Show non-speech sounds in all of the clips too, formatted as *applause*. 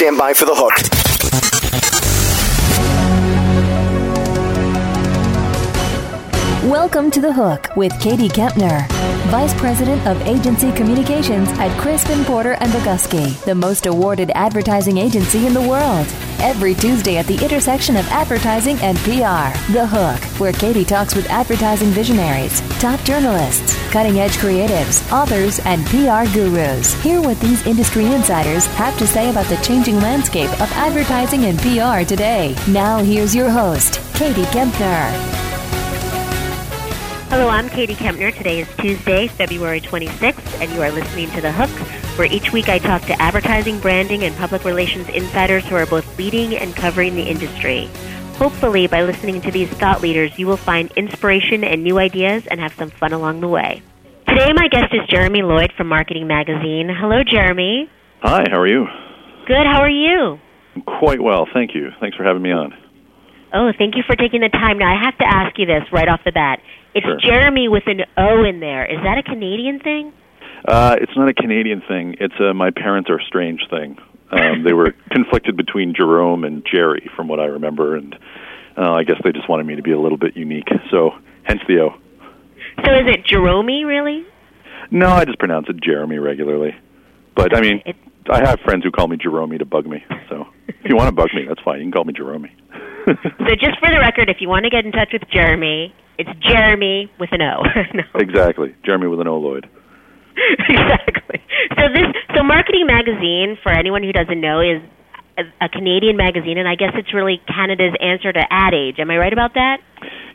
Stand by for the hook. Welcome to The Hook with Katie Kempner, Vice President of Agency Communications at Crispin Porter and Bogusky, the most awarded advertising agency in the world. Every Tuesday at the intersection of advertising and PR, The Hook, where Katie talks with advertising visionaries, top journalists, cutting edge creatives, authors, and PR gurus. Hear what these industry insiders have to say about the changing landscape of advertising and PR today. Now, here's your host, Katie Kempner. Hello, I'm Katie Kempner. Today is Tuesday, February 26th, and you are listening to The Hook, where each week I talk to advertising, branding, and public relations insiders who are both leading and covering the industry. Hopefully, by listening to these thought leaders, you will find inspiration and new ideas and have some fun along the way. Today, my guest is Jeromy Lloyd from Marketing Magazine. Hello, Jeromy. Hi, how are you? Good, how are you? Quite well, thank you. Thanks for having me on. Oh, thank you for taking the time. Now, I have to ask you this right off the bat. It's Sure. Jeromy with an O in there. Is that a Canadian thing? Uh, it's not a Canadian thing. It's a my parents are strange thing. Um, they were *laughs* conflicted between Jerome and Jerry, from what I remember, and uh, I guess they just wanted me to be a little bit unique. So, hence the O. So is it Jerome, really? No, I just pronounce it Jeremy regularly. But I mean, It- I have friends who call me Jerome to bug me. So, if you want to bug me, that's fine. You can call me Jerome. *laughs* So just for the record, if you want to get in touch with Jeromy, it's Jeromy with an O. *laughs* no. exactly, Jeromy with an O Lloyd. *laughs* exactly. So this, so Marketing Magazine, for anyone who doesn't know, is a, a Canadian magazine, and I guess it's really Canada's answer to Ad Age. Am I right about that?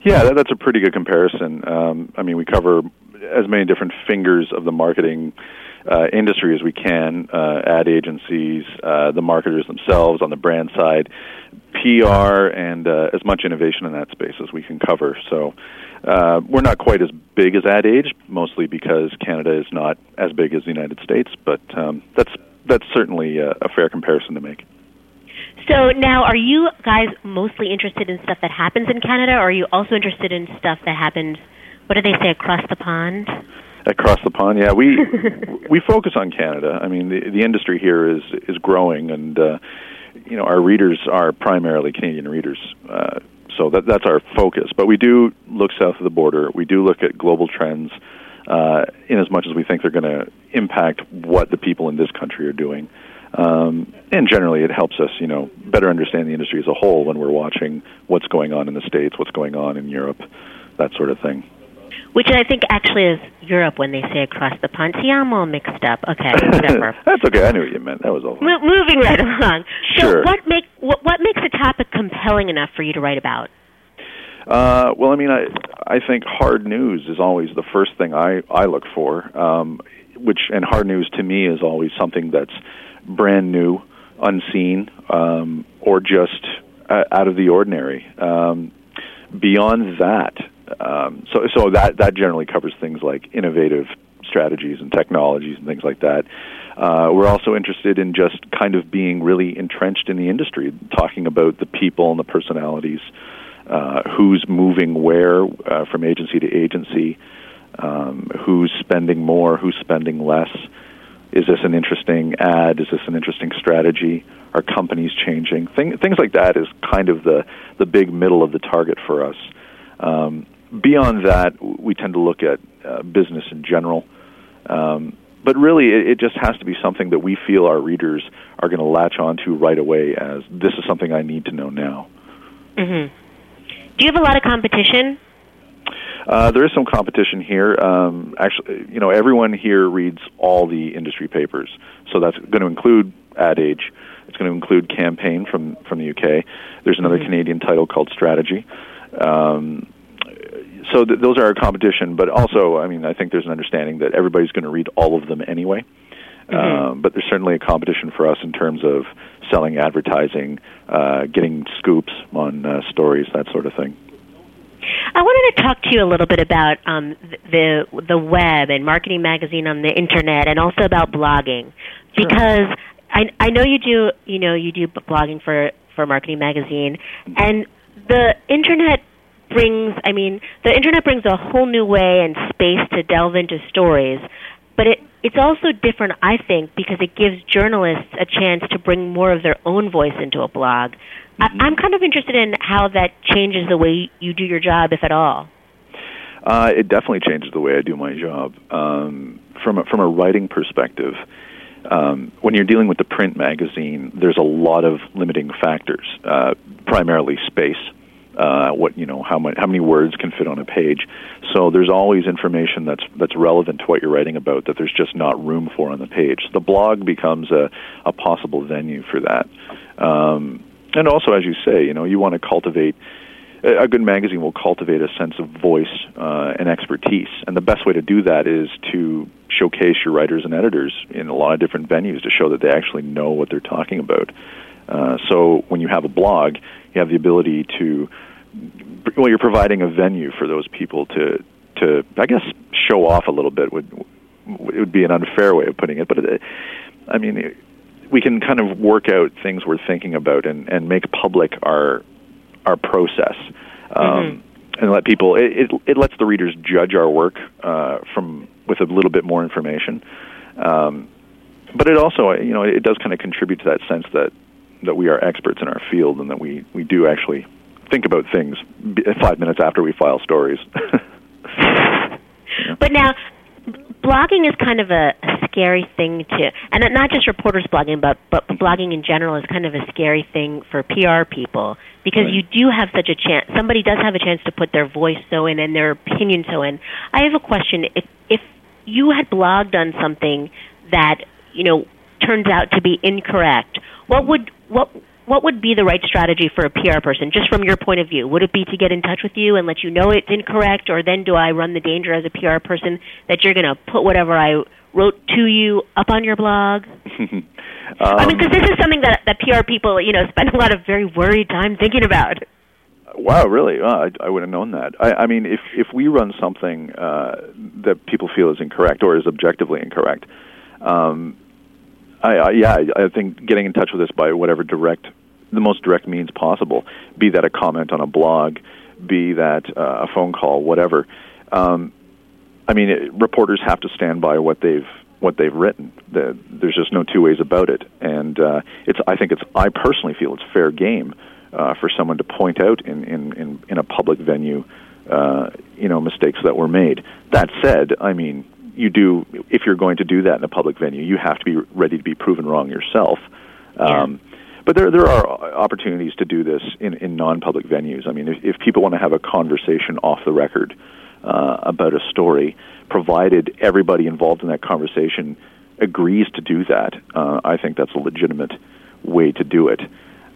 Yeah, that, that's a pretty good comparison. Um, I mean, we cover as many different fingers of the marketing uh, industry as we can uh, ad agencies, uh, the marketers themselves on the brand side, PR, and uh, as much innovation in that space as we can cover. So uh, we're not quite as big as Ad Age, mostly because Canada is not as big as the United States, but um, that's, that's certainly a, a fair comparison to make. So now, are you guys mostly interested in stuff that happens in Canada, or are you also interested in stuff that happens? What do they say across the pond? Across the pond. Yeah, we *laughs* we focus on Canada. I mean, the the industry here is is growing, and uh, you know our readers are primarily Canadian readers. Uh, so that that's our focus. But we do look south of the border. We do look at global trends. Uh, in as much as we think they're going to impact what the people in this country are doing, um, and generally it helps us, you know, better understand the industry as a whole when we're watching what's going on in the states, what's going on in Europe, that sort of thing. Which I think actually is Europe when they say across the pond. See, I'm all mixed up. Okay, whatever. *laughs* That's okay. I knew what you meant. That was all. Mo- moving right along. So, Sure. what make what, what makes a topic compelling enough for you to write about? Uh, well, I mean, I I think hard news is always the first thing I I look for. Um, which and hard news to me is always something that's brand new, unseen, um, or just uh, out of the ordinary. Um, beyond that, um, so so that that generally covers things like innovative strategies and technologies and things like that. Uh, we're also interested in just kind of being really entrenched in the industry, talking about the people and the personalities, uh, who's moving where uh, from agency to agency, um, who's spending more, who's spending less. Is this an interesting ad? Is this an interesting strategy? Are companies changing? Thing, things like that is kind of the the big middle of the target for us. Um, beyond that, we tend to look at uh, business in general. Um, but really, it, it just has to be something that we feel our readers are going to latch onto right away as this is something I need to know now. hmm Do you have a lot of competition? Uh, there is some competition here. Um, actually, you know, everyone here reads all the industry papers, so that's going to include Ad Age. It's going to include Campaign from from the UK. There's another Mhm. Canadian title called Strategy. Um, so th- those are our competition, but also, I mean, I think there's an understanding that everybody's going to read all of them anyway. Mhm. Um, but there's certainly a competition for us in terms of selling advertising, uh, getting scoops on uh, stories, that sort of thing. I wanted to talk to you a little bit about um, the the web and marketing magazine on the internet, and also about blogging, Sure. because I I know you do you know you do blogging for for marketing magazine, and the internet brings I mean the internet brings a whole new way and space to delve into stories, but it it's also different, I think, because it gives journalists a chance to bring more of their own voice into a blog. Mm-hmm. I, am kind of interested in how that changes the way you do your job, if at all. Uh, it definitely changes the way I do my job. Um, from a, from a writing perspective, um, when you're dealing with the print magazine, there's a lot of limiting factors, uh, primarily space. Uh, what you know, how many how many words can fit on a page. So there's always information that's that's relevant to what you're writing about that there's just not room for on the page. So the blog becomes a, a possible venue for that. Um, and also, as you say, you know, you want to cultivate a good magazine will cultivate a sense of voice uh, and expertise, and the best way to do that is to showcase your writers and editors in a lot of different venues to show that they actually know what they're talking about. Uh, so when you have a blog, you have the ability to well, you're providing a venue for those people to to I guess show off a little bit would it would be an unfair way of putting it, but it, I mean we can kind of work out things we're thinking about and and make public our our process. Um, mm-hmm. And let people it, it, it lets the readers judge our work uh, from with a little bit more information, um, but it also you know it does kind of contribute to that sense that that we are experts in our field and that we we do actually think about things five minutes after we file stories. yeah. *laughs* But now, blogging is kind of a, a scary thing to, and not just reporters blogging, but but blogging in general is kind of a scary thing for PR people because right. you do have such a chance. Somebody does have a chance to put their voice so in and their opinion so in. I have a question: if if you had blogged on something that you know turns out to be incorrect, what would what what would be the right strategy for a PR person, just from your point of view? Would it be to get in touch with you and let you know it's incorrect, or then do I run the danger as a PR person that you're going to put whatever I wrote to you up on your blog? um, *laughs* I mean, because this is something that that PR people, you know, spend a lot of very worried time thinking about. Wow, really? I, I would have known that. I, I mean, if if we run something uh, that people feel is incorrect or is objectively incorrect, um, I, I, yeah, I think getting in touch with us by whatever direct, the most direct means possible, be that a comment on a blog, be that uh, a phone call, whatever. Um, I mean, it, reporters have to stand by what they've what they've written. The, there's just no two ways about it, and uh, it's. I think it's. I personally feel it's fair game uh, for someone to point out in in in, in a public venue, uh, you know, mistakes that were made. That said, I mean, you do if you're going to do that in a public venue, you have to be ready to be proven wrong yourself. Yeah. Um, but there there are opportunities to do this in in non-public venues. I mean, if, if people want to have a conversation off the record uh, about a story, provided everybody involved in that conversation agrees to do that, uh, I think that's a legitimate way to do it.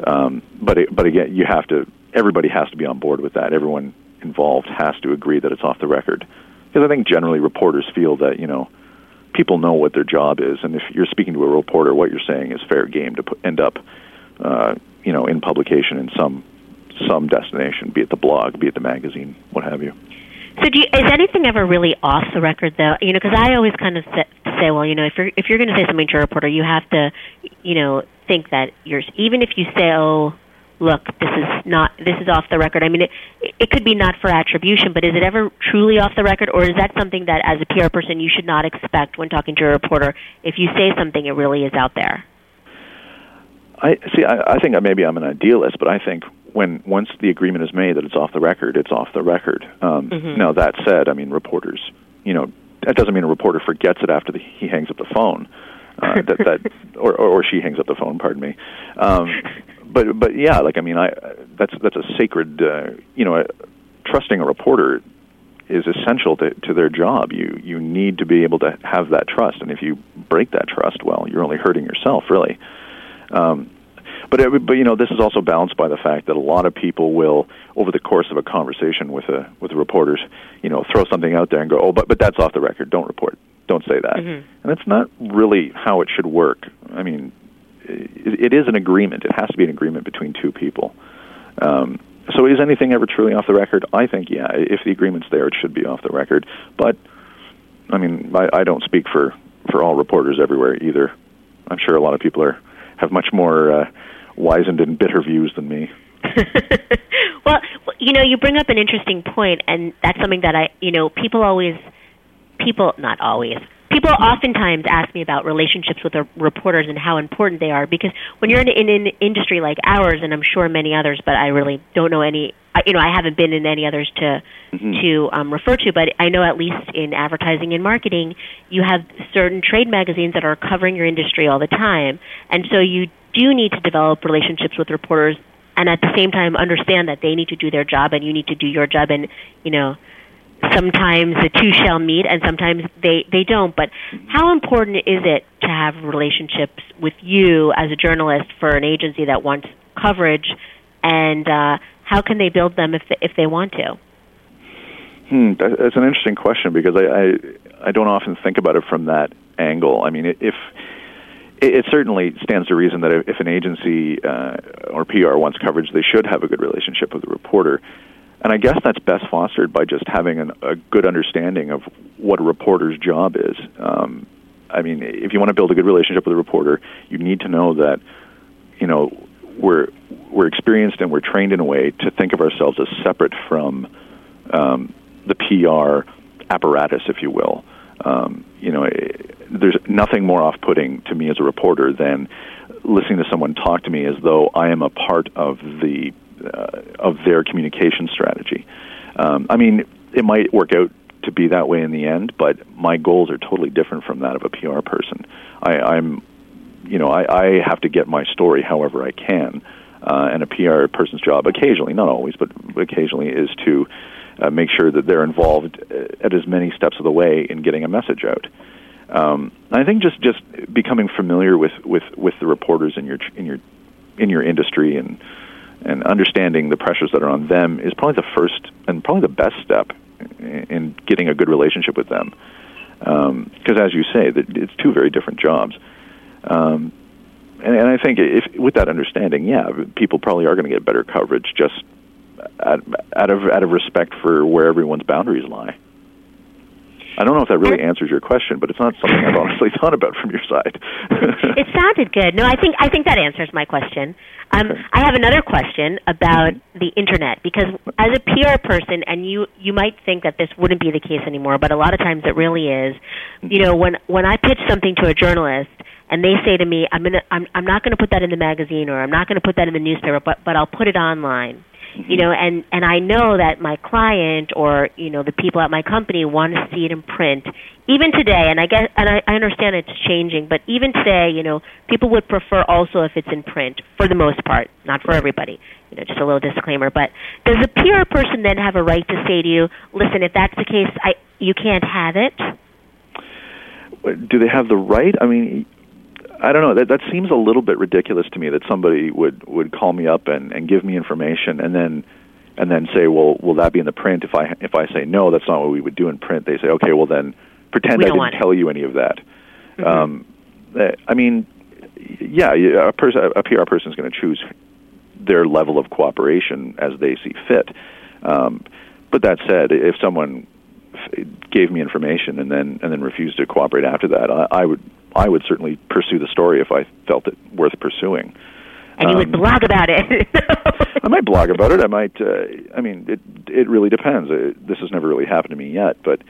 Um, but it, but again, you have to. Everybody has to be on board with that. Everyone involved has to agree that it's off the record because I think generally reporters feel that you know people know what their job is, and if you're speaking to a reporter, what you're saying is fair game to put, end up, uh, you know, in publication in some some destination, be it the blog, be it the magazine, what have you. So, do you, is anything ever really off the record, though? You know, because I always kind of say, well, you know, if you're if you're going to say something to a reporter, you have to, you know, think that you're even if you say, oh, look, this is not this is off the record. I mean, it it could be not for attribution, but is it ever truly off the record, or is that something that as a PR person you should not expect when talking to a reporter? If you say something, it really is out there. I see. I, I think maybe I'm an idealist, but I think when once the agreement is made that it's off the record, it's off the record. Um, mm-hmm. Now that said, I mean reporters, you know, that doesn't mean a reporter forgets it after the, he hangs up the phone. Uh, that that *laughs* or, or she hangs up the phone. Pardon me. Um, *laughs* but but yeah, like I mean, I that's that's a sacred, uh, you know, trusting a reporter is essential to, to their job. You you need to be able to have that trust, and if you break that trust, well, you're only hurting yourself, really. Um, but it, but you know, this is also balanced by the fact that a lot of people will, over the course of a conversation with a with reporters, you know, throw something out there and go, oh, but but that's off the record. Don't report. Don't say that. Mm-hmm. And that's not really how it should work. I mean, it is an agreement. It has to be an agreement between two people. Um, so is anything ever truly off the record? I think yeah. If the agreement's there, it should be off the record. But I mean, I, I don't speak for for all reporters everywhere either. I'm sure a lot of people are have much more uh, wizened and bitter views than me. *laughs* well, you know, you bring up an interesting point, and that's something that I, you know, people always, people not always, people oftentimes ask me about relationships with the reporters and how important they are because when you're in, in an industry like ours, and I'm sure many others, but I really don't know any. You know, I haven't been in any others to mm-hmm. to um, refer to, but I know at least in advertising and marketing, you have certain trade magazines that are covering your industry all the time, and so you do need to develop relationships with reporters and at the same time understand that they need to do their job and you need to do your job and you know sometimes the two shall meet and sometimes they they don't. But how important is it to have relationships with you as a journalist for an agency that wants coverage? And uh, how can they build them if they, if they want to? Hmm that's an interesting question because I, I I don't often think about it from that angle. I mean if it, certainly stands to reason that if an agency uh, or PR wants coverage, they should have a good relationship with the reporter. And I guess that's best fostered by just having an, a good understanding of what a reporter's job is. Um, I mean, if you want to build a good relationship with a reporter, you need to know that, you know, we're we're experienced and we're trained in a way to think of ourselves as separate from um, the PR apparatus, if you will. Um, you know, there's nothing more off-putting to me as a reporter than listening to someone talk to me as though I am a part of the uh, of their communication strategy. Um, I mean, it might work out to be that way in the end, but my goals are totally different from that of a PR person. I, I'm, you know, I, I have to get my story however I can, uh, and a PR person's job occasionally, not always, but occasionally, is to uh, make sure that they're involved uh, at as many steps of the way in getting a message out. Um, I think just just becoming familiar with, with, with the reporters in your in your in your industry and and understanding the pressures that are on them is probably the first and probably the best step in getting a good relationship with them. Because um, as you say, it's two very different jobs. Um, and, and I think if with that understanding, yeah, people probably are going to get better coverage just out, out of out of respect for where everyone's boundaries lie. I don't know if that really answers your question, but it's not something I've *laughs* honestly thought about from your side. it sounded good. No, I think I think that answers my question. Um, okay. I have another question about mm-hmm. the internet because as a PR person, and you you might think that this wouldn't be the case anymore, but a lot of times it really is. You know, when when I pitch something to a journalist and they say to me, "I'm gonna I'm I'm not going to put that in the magazine or I'm not going to put that in the newspaper, but but I'll put it online." You know and and i know that my client or you know the people at my company want to see it in print. Even today and i guess and I, I understand it's changing but even today you know people would prefer also if it's in print for the most part not for everybody. You know just a little disclaimer but does a pr person then have a right to say to you listen if that's the case i you can't have it? Do they have the right? I mean I don't know. That that seems a little bit ridiculous to me that somebody would would call me up and and give me information and then and then say, "Well, will that be in the print?" If I if I say no, that's not what we would do in print. They say, "Okay, well then pretend I didn't tell you any of that." Mm-hmm. Um, eh, I mean, yeah, a person a PR person is going to choose their level of cooperation as they see fit. Um, but that said, if someone gave me information and then and then refused to cooperate after that, I, I would I would certainly pursue the story if I felt it worth pursuing. And you um, would blog about it. *laughs* I might blog about it. I might. Uh, I mean, it it really depends. Uh, this has never really happened to me yet, but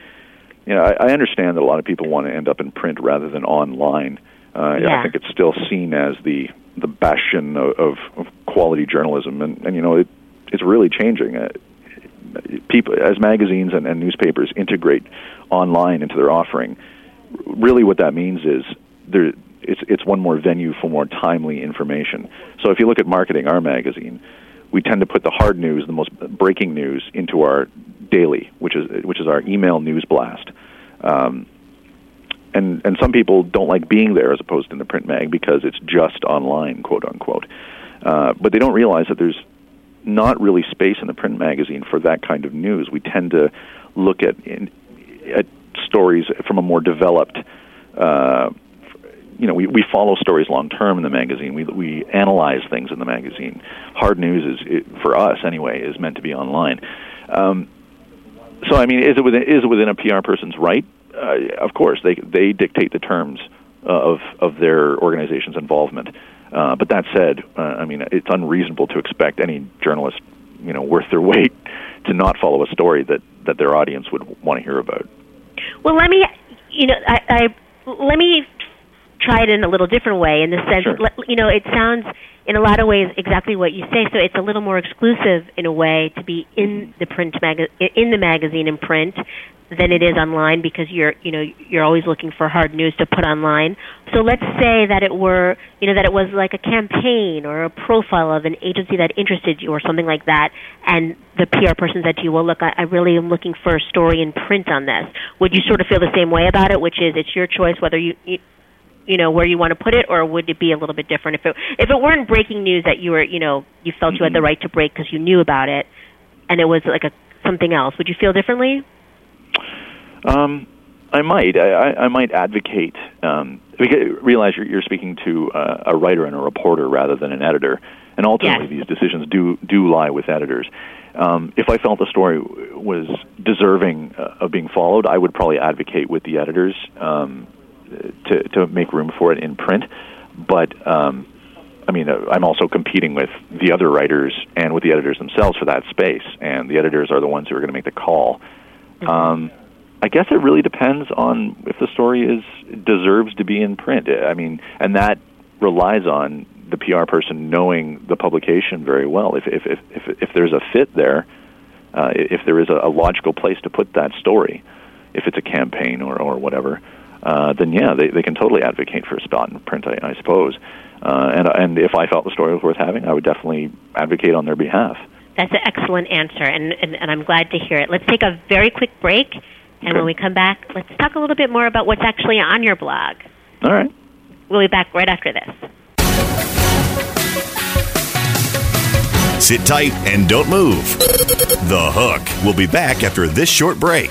you know, I, I understand that a lot of people want to end up in print rather than online. Uh, yeah. I think it's still seen as the the bastion of, of, of quality journalism, and, and you know, it it's really changing. Uh, people, as magazines and, and newspapers integrate online into their offering, really what that means is there it's it's one more venue for more timely information. So if you look at marketing our magazine, we tend to put the hard news, the most breaking news, into our daily, which is which is our email news blast. Um, and and some people don't like being there as opposed to in the print mag because it's just online, quote unquote. Uh, but they don't realize that there's not really space in the print magazine for that kind of news. We tend to look at in, at stories from a more developed. Uh, you know, we, we follow stories long term in the magazine. We we analyze things in the magazine. Hard news is it, for us anyway is meant to be online. Um, so I mean, is it within is it within a PR person's right? Uh, of course, they they dictate the terms of of their organization's involvement. Uh, but that said, uh, I mean, it's unreasonable to expect any journalist, you know, worth their *laughs* weight to not follow a story that that their audience would want to hear about. Well, let me you know, I, I let me try it in a little different way in the sense, Sure. you know, it sounds in a lot of ways exactly what you say. So it's a little more exclusive in a way to be in the print maga- in the magazine in print than it is online because you're you know you're always looking for hard news to put online. So let's say that it were you know that it was like a campaign or a profile of an agency that interested you or something like that, and the PR person said to you, "Well, look, I, I really am looking for a story in print on this." Would you sort of feel the same way about it, which is it's your choice whether you, you you know where you want to put it, or would it be a little bit different if it if it weren't breaking news that you were you know you felt you had the right to break because you knew about it, and it was like a something else? Would you feel differently? Um, I might. I, I, I might advocate. Um, because realize you're, you're speaking to uh, a writer and a reporter rather than an editor, and ultimately Yes. these decisions do do lie with editors. Um, if I felt the story was deserving uh, of being followed, I would probably advocate with the editors um, to to make room for it in print. But um, I mean, uh, I'm also competing with the other writers and with the editors themselves for that space, and the editors are the ones who are going to make the call. Um, I guess it really depends on if the story is deserves to be in print. I mean, and that relies on the PR person knowing the publication very well. If if if if, if there's a fit there, uh, if there is a, a logical place to put that story, if it's a campaign or or whatever, uh, then yeah, they they can totally advocate for a spot in print. I, I suppose. Uh, and and if I felt the story was worth having, I would definitely advocate on their behalf. That's an excellent answer, and, and, and I'm glad to hear it. Let's take a very quick break, and Okay. when we come back, let's talk a little bit more about what's actually on your blog. All right. We'll be back right after this. Sit tight and don't move. The Hook. We'll be back after this short break.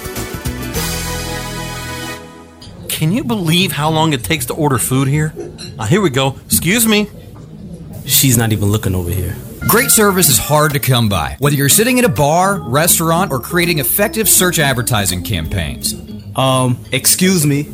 Can you believe how long it takes to order food here? Uh, here we go. Excuse me. She's not even looking over here. Great service is hard to come by, whether you're sitting at a bar, restaurant, or creating effective search advertising campaigns. Um, excuse me.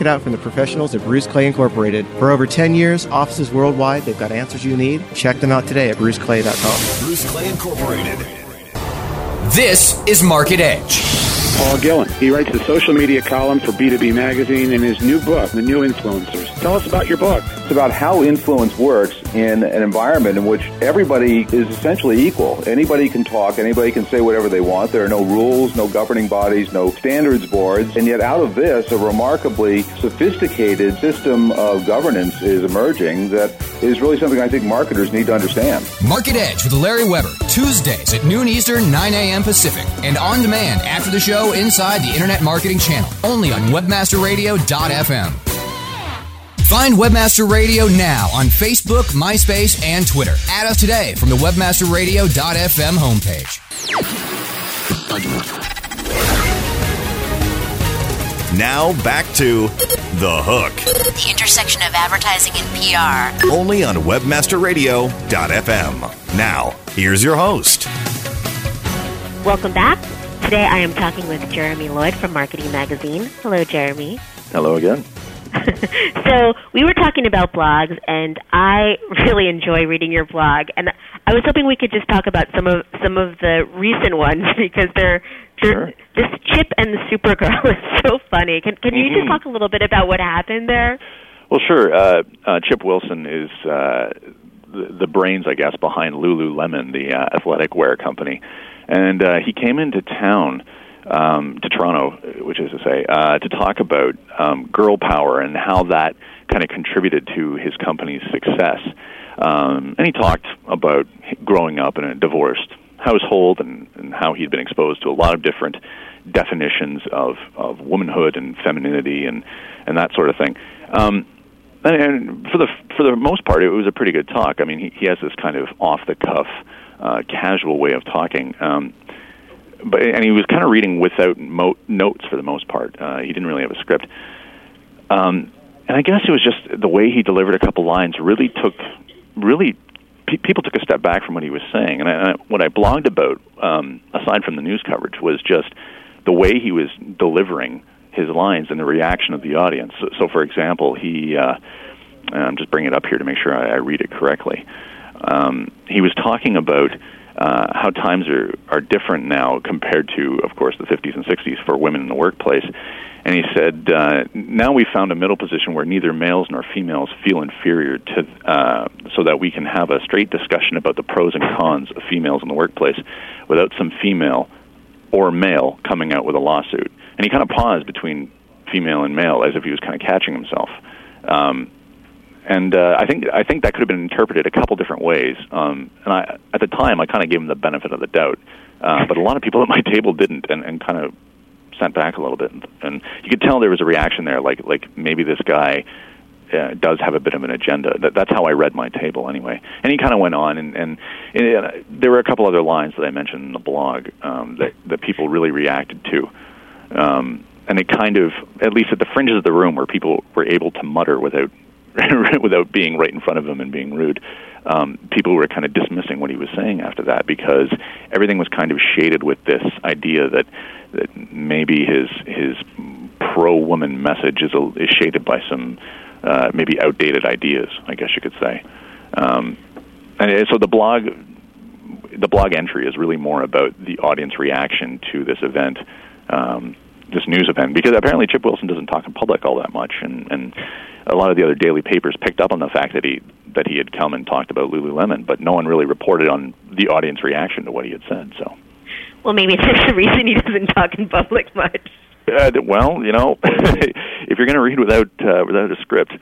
it out from the professionals at Bruce Clay Incorporated. For over 10 years, offices worldwide, they've got answers you need. Check them out today at bruceclay.com. Bruce Clay Incorporated. This is Market Edge. Paul Gillin. He writes the social media column for B2B Magazine in his new book, The New Influencers. Tell us about your book. It's about how influence works in an environment in which everybody is essentially equal. Anybody can talk, anybody can say whatever they want. There are no rules, no governing bodies, no standards boards. And yet, out of this, a remarkably sophisticated system of governance is emerging that is really something I think marketers need to understand. Market Edge with Larry Weber, Tuesdays at noon Eastern, 9 a.m. Pacific, and on demand after the show inside the Internet Marketing Channel, only on WebmasterRadio.fm. Find Webmaster Radio now on Facebook, MySpace, and Twitter. Add us today from the WebmasterRadio.fm homepage. Now back to The Hook. The intersection of advertising and PR. Only on WebmasterRadio.fm. Now, here's your host. Welcome back. Today I am talking with Jeromy Lloyd from Marketing Magazine. Hello, Jeromy. Hello again. *laughs* so we were talking about blogs, and I *laughs* really enjoy reading your blog. And I was hoping we could just talk about some of some of the recent ones *laughs* because they're, they're this Chip and the Supergirl is so funny. Can can you just Mhm. talk a little bit about what happened there? Well, sure. Uh, uh, Chip Wilson is uh, the, the brains, I guess, behind Lululemon, the uh, athletic wear company, and uh, he came into town um, to Toronto, which is to say, uh, to talk about um, girl power and how that kind of contributed to his company's success. Um, and he talked about growing up in a divorced household and, and how he'd been exposed to a lot of different definitions of, of womanhood and femininity and, and that sort of thing. Um, and, and for the for the most part, it was a pretty good talk. I mean, he, he has this kind of off the cuff, uh, casual way of talking. Um, but and he was kind of reading without mo- notes for the most part. Uh, he didn't really have a script. Um, and I guess it was just the way he delivered a couple lines really took really pe- people took a step back from what he was saying. And I, I, what I blogged about, um, aside from the news coverage, was just the way he was delivering his lines and the reaction of the audience. So, so for example, he uh, I'm just bringing it up here to make sure I, I read it correctly. Um, he was talking about uh, how times are are different now compared to, of course, the 50s and 60s for women in the workplace. And he said, uh, now we found a middle position where neither males nor females feel inferior to, uh, so that we can have a straight discussion about the pros and cons of females in the workplace without some female or male coming out with a lawsuit. And he kind of paused between female and male as if he was kind of catching himself. Um, and uh, I think I think that could have been interpreted a couple different ways. Um, and I, at the time, I kind of gave him the benefit of the doubt, uh, but a lot of people at my *laughs* table didn't, and, and kind of sent back a little bit. And, and you could tell there was a reaction there, like like maybe this guy uh, does have a bit of an agenda. That, that's how I read my table anyway. And he kind of went on, and, and, and uh, there were a couple other lines that I mentioned in the blog um, that that people really reacted to. Um, and it kind of, at least at the fringes of the room, where people were able to mutter without *laughs* without being right in front of him and being rude. Um, people were kind of dismissing what he was saying after that because everything was kind of shaded with this idea that that maybe his his pro woman message is a, is shaded by some uh, maybe outdated ideas. I guess you could say. Um, and so the blog the blog entry is really more about the audience reaction to this event. Um, this news event because apparently Chip Wilson doesn't talk in public all that much, and and a lot of the other daily papers picked up on the fact that he that he had come and talked about Lululemon, but no one really reported on the audience reaction to what he had said. So, Well, maybe that's the reason he doesn't talk in public much. uh, well, you know, *laughs* if you're going to read without uh, without a script,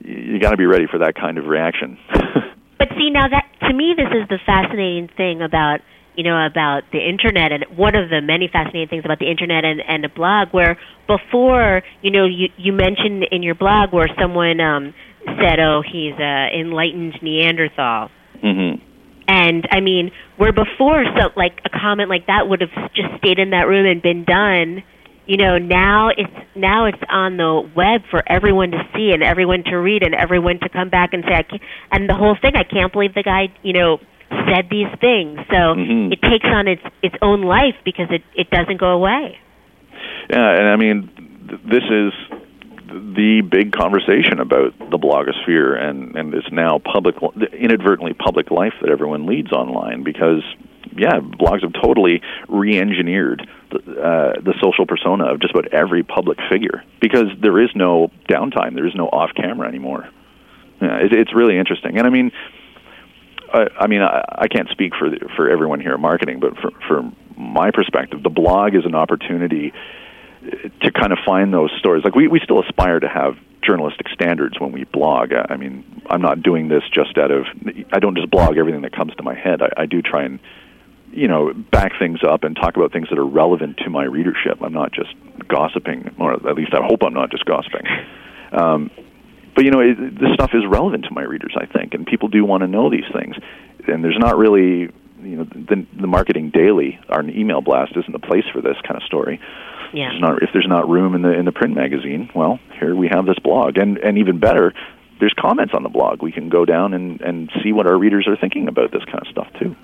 you, you got to be ready for that kind of reaction. *laughs* But see, now that to me, this is the fascinating thing about you know about the internet, and one of the many fascinating things about the internet and and a blog. Where before, you know, you you mentioned in your blog where someone um, said, "Oh, he's a enlightened Neanderthal." mm-hmm. And I mean, where before, so like a comment like that would have just stayed in that room and been done. You know, now it's now it's on the web for everyone to see and everyone to read and everyone to come back and say, I can't, and the whole thing. I can't believe the guy, you know, said these things. So Mhm. it takes on its its own life because it it doesn't go away. Yeah, and I mean, th- this is the big conversation about the blogosphere and and this now public, inadvertently public life that everyone leads online because. Yeah, blogs have totally re-engineered the, uh, the social persona of just about every public figure because there is no downtime, there is no off-camera anymore. Yeah, it, it's really interesting, and I mean, I, I mean, I, I can't speak for the, for everyone here in marketing, but for, my perspective, the blog is an opportunity to kind of find those stories. Like we, we still aspire to have journalistic standards when we blog. I I mean, I'm not doing this just out of. I don't just blog everything that comes to my head. I, I do try and you know back things up and talk about things that are relevant to my readership. I'm not just gossiping, or at least I hope I'm not just gossiping. Um, but you know, it, this stuff is relevant to my readers, I think, and people do want to know these things. And there's not really, you know, the, the marketing daily, our email blast isn't the place for this kind of story. Yeah. There's not, if there's not room in the in the print magazine, well, here we have this blog, and and even better, there's comments on the blog. We can go down and and see what our readers are thinking about this kind of stuff too.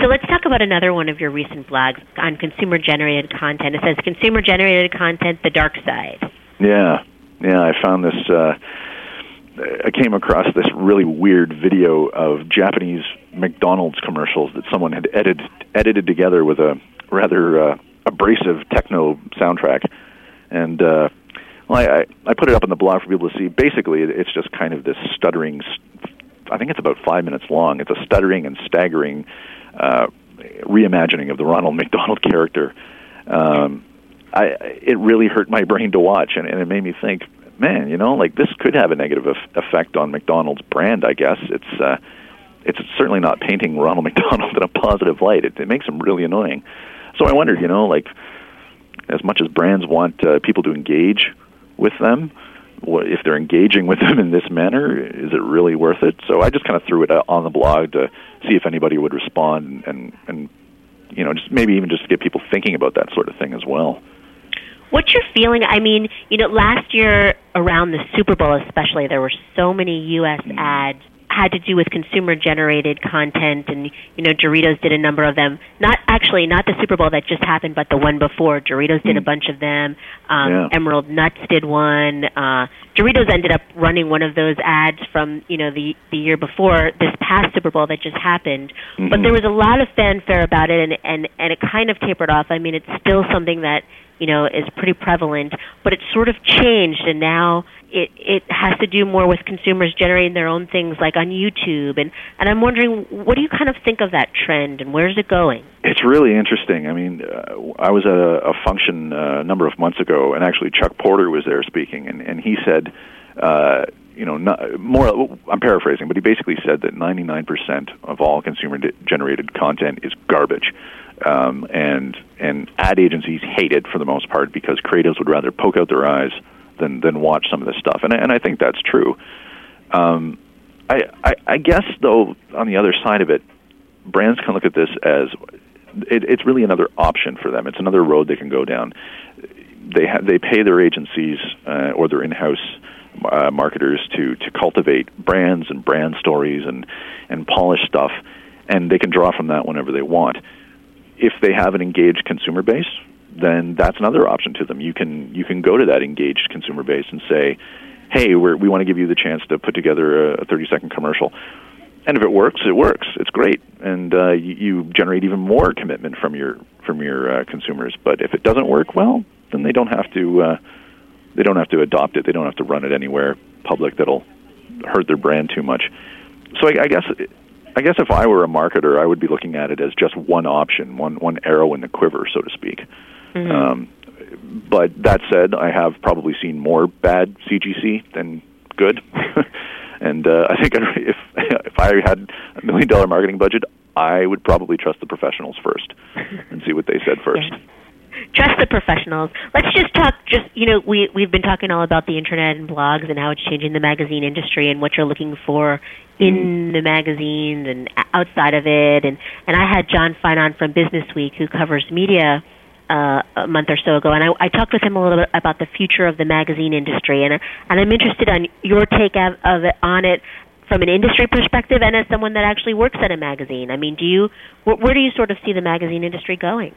So let's talk about another one of your recent blogs on consumer generated content. It says consumer generated content, the dark side. Yeah. Yeah, I found this. Uh, I came across this really weird video of Japanese McDonald's commercials that someone had edited edited together with a rather uh, abrasive techno soundtrack, and uh, well, I, I put it up on the blog for people to see. Basically, it's just kind of this stuttering. I think it's about five minutes long. It's a stuttering and staggering uh, reimagining of the Ronald McDonald character. Um, I, it really hurt my brain to watch, and, and it made me think, man, you know, like this could have a negative effect on McDonald's brand. I guess it's uh, it's certainly not painting Ronald *laughs* McDonald in a positive light. It, it makes him really annoying. So I wondered, you know, like as much as brands want uh, people to engage with them, if they're engaging with them in this manner, is it really worth it? So I just kind of threw it on the blog to see if anybody would respond and and you know just maybe even just to get people thinking about that sort of thing as well. What's your feeling? I mean, you know, last year around the Super Bowl, especially, there were so many U.S. Mm-hmm. ads had to do with consumer generated content and you know Doritos did a number of them not actually not the Super Bowl that just happened but the one before Doritos did mm. a bunch of them um yeah. Emerald Nuts did one uh Doritos ended up running one of those ads from you know the the year before this past Super Bowl that just happened mm-hmm. but there was a lot of fanfare about it and and and it kind of tapered off I mean it's still something that you know is pretty prevalent but it's sort of changed and now it it has to do more with consumers generating their own things like on YouTube and and I'm wondering what do you kind of think of that trend and where's it going? It's really interesting. I mean, uh, I was at a, a function uh, a number of months ago and actually Chuck Porter was there speaking and and he said uh you know, not, more. I'm paraphrasing, but he basically said that 99% of all consumer-generated content is garbage, um, and and ad agencies hate it for the most part because creatives would rather poke out their eyes than than watch some of this stuff, and and I think that's true. Um, I, I I guess though on the other side of it, brands can look at this as it, it's really another option for them. It's another road they can go down. They ha- they pay their agencies uh, or their in-house uh, marketers to to cultivate brands and brand stories and and polish stuff, and they can draw from that whenever they want. If they have an engaged consumer base, then that's another option to them. You can you can go to that engaged consumer base and say, "Hey, we want to give you the chance to put together a 30 second commercial." And if it works, it works. It's great, and uh, you, you generate even more commitment from your from your uh, consumers. But if it doesn't work, well, then they don't have to uh, they don't have to adopt it. They don't have to run it anywhere public that'll hurt their brand too much. So I, I guess I guess if I were a marketer, I would be looking at it as just one option, one one arrow in the quiver, so to speak. Mm-hmm. Um, but that said, I have probably seen more bad CGC than good. *laughs* and uh, I think *laughs* if if I had a million dollar marketing budget, I would probably trust the professionals first and see what they said first. Yeah. Trust the professionals. Let's just talk. Just you know, we we've been talking all about the internet and blogs and how it's changing the magazine industry and what you're looking for in mm-hmm. the magazines and outside of it. And and I had Jon Fine on from Business Week who covers media uh, a month or so ago, and I, I talked with him a little bit about the future of the magazine industry, and and I'm interested on your take of, of it, on it from an industry perspective, and as someone that actually works at a magazine. I mean, do you where, where do you sort of see the magazine industry going?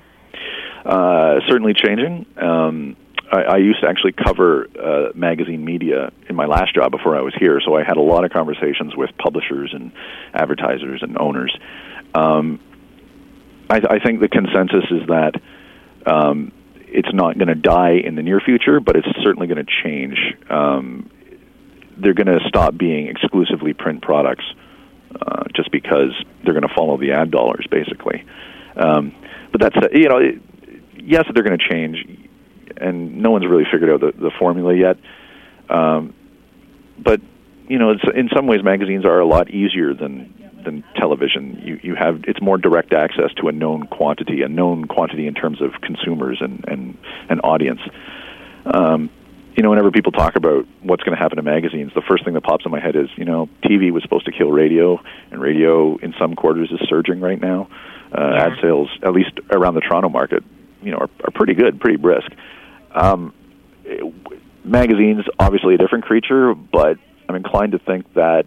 Uh, certainly changing. Um, I, I used to actually cover uh, magazine media in my last job before I was here, so I had a lot of conversations with publishers and advertisers and owners. Um, I, I think the consensus is that um, it's not going to die in the near future, but it's certainly going to change. Um, they're going to stop being exclusively print products uh, just because they're going to follow the ad dollars, basically. Um, but that's uh, you know, it, yes, they're going to change, and no one's really figured out the, the formula yet. Um, but you know, it's, in some ways, magazines are a lot easier than than television. You you have it's more direct access to a known quantity, a known quantity in terms of consumers and and an audience. Um, you know, whenever people talk about what's going to happen to magazines, the first thing that pops in my head is, you know, TV was supposed to kill radio, and radio in some quarters is surging right now. Uh, yeah. Ad sales, at least around the Toronto market, you know, are, are pretty good, pretty brisk. Um, magazines, obviously a different creature, but I'm inclined to think that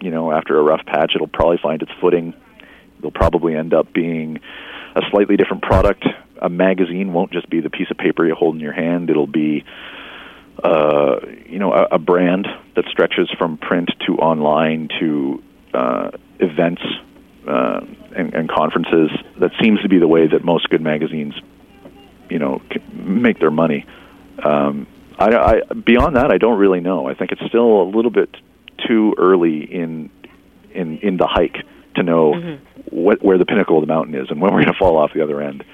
you know, after a rough patch, it'll probably find its footing. It'll probably end up being a slightly different product. A magazine won't just be the piece of paper you hold in your hand. It'll be uh, you know, a, a brand that stretches from print to online to uh, events uh, and, and conferences. That seems to be the way that most good magazines, you know, make their money. Um, I, I, beyond that, I don't really know. I think it's still a little bit too early in in in the hike to know Mhm. what, where the pinnacle of the mountain is and when we're going to fall off the other end.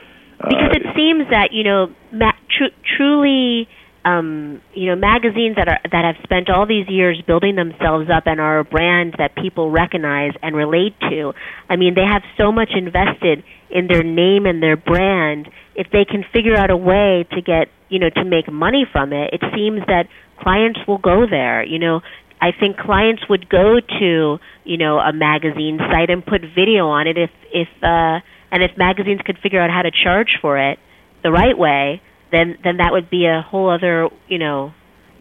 Uh, because it seems that you know ma- tr- truly um, you know magazines that are that have spent all these years building themselves up and are a brand that people recognize and relate to. I mean, they have so much invested in their name and their brand. If they can figure out a way to get you know to make money from it, it seems that clients will go there. You know. I think clients would go to, you know, a magazine site and put video on it if if uh and if magazines could figure out how to charge for it the right way, then then that would be a whole other you know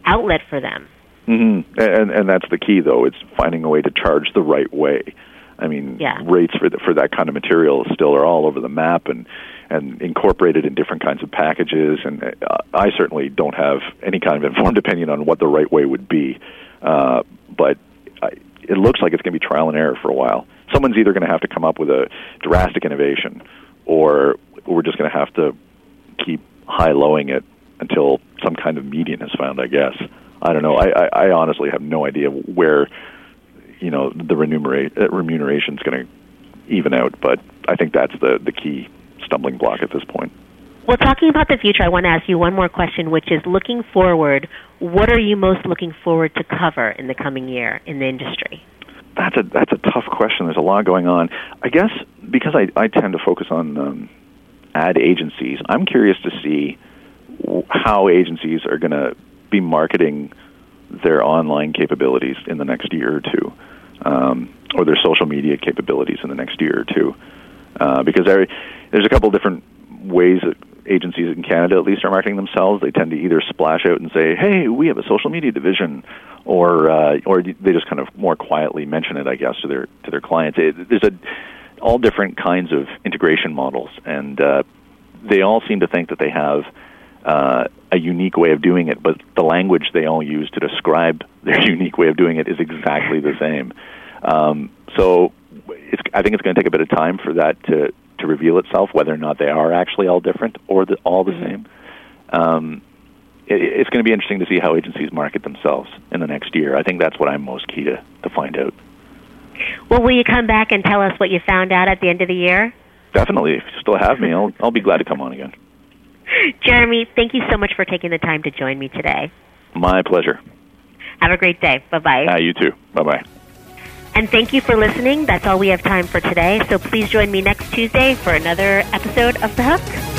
outlet for them. hmm And and that's the key, though. It's finding a way to charge the right way. I mean, Yeah. rates for the, for that kind of material still are all over the map and and incorporated in different kinds of packages. And uh, I certainly don't have any kind of informed *laughs* opinion on what the right way would be. Uh, but I, it looks like it's going to be trial and error for a while. Someone's either going to have to come up with a drastic innovation, or we're just going to have to keep high lowing it until some kind of median is found. I guess I don't know. I, I, I honestly have no idea where you know the remunerate remuneration is going to even out, but I think that's the the key stumbling block at this point. Well, talking about the future, I want to ask you one more question, which is looking forward. What are you most looking forward to cover in the coming year in the industry? That's a that's a tough question. There's a lot going on. I guess because I I tend to focus on um, ad agencies. I'm curious to see how agencies are going to be marketing their online capabilities in the next year or two, um, or their social media capabilities in the next year or two, uh, because there, there's a couple different ways that agencies in Canada at least are marketing themselves. They tend to either splash out and say, "Hey, we have a social media division," or uh, or they just kind of more quietly mention it, I guess, to their to their clients. It, there's a all different kinds of integration models, and uh, they all seem to think that they have uh, a unique way of doing it, but the language they all use to describe *laughs* their unique way of doing it is exactly the same. Um, so it's, I think it's going to take a bit of time for that to, to reveal itself, whether or not they are actually all different or the, all the same. Um, it, it's going to be interesting to see how agencies market themselves in the next year. I think that's what I'm most key to, to find out. Well, will you come back and tell us what you found out at the end of the year? Definitely, if you still have me, I'll, I'll be glad to come on again. Jeromy, thank you so much for taking the time to join me today. My pleasure. Have a great day. Bye bye. Ah, you too. Bye bye. And thank you for listening. That's all we have time for today. So please join me next Tuesday for another episode of The Hook.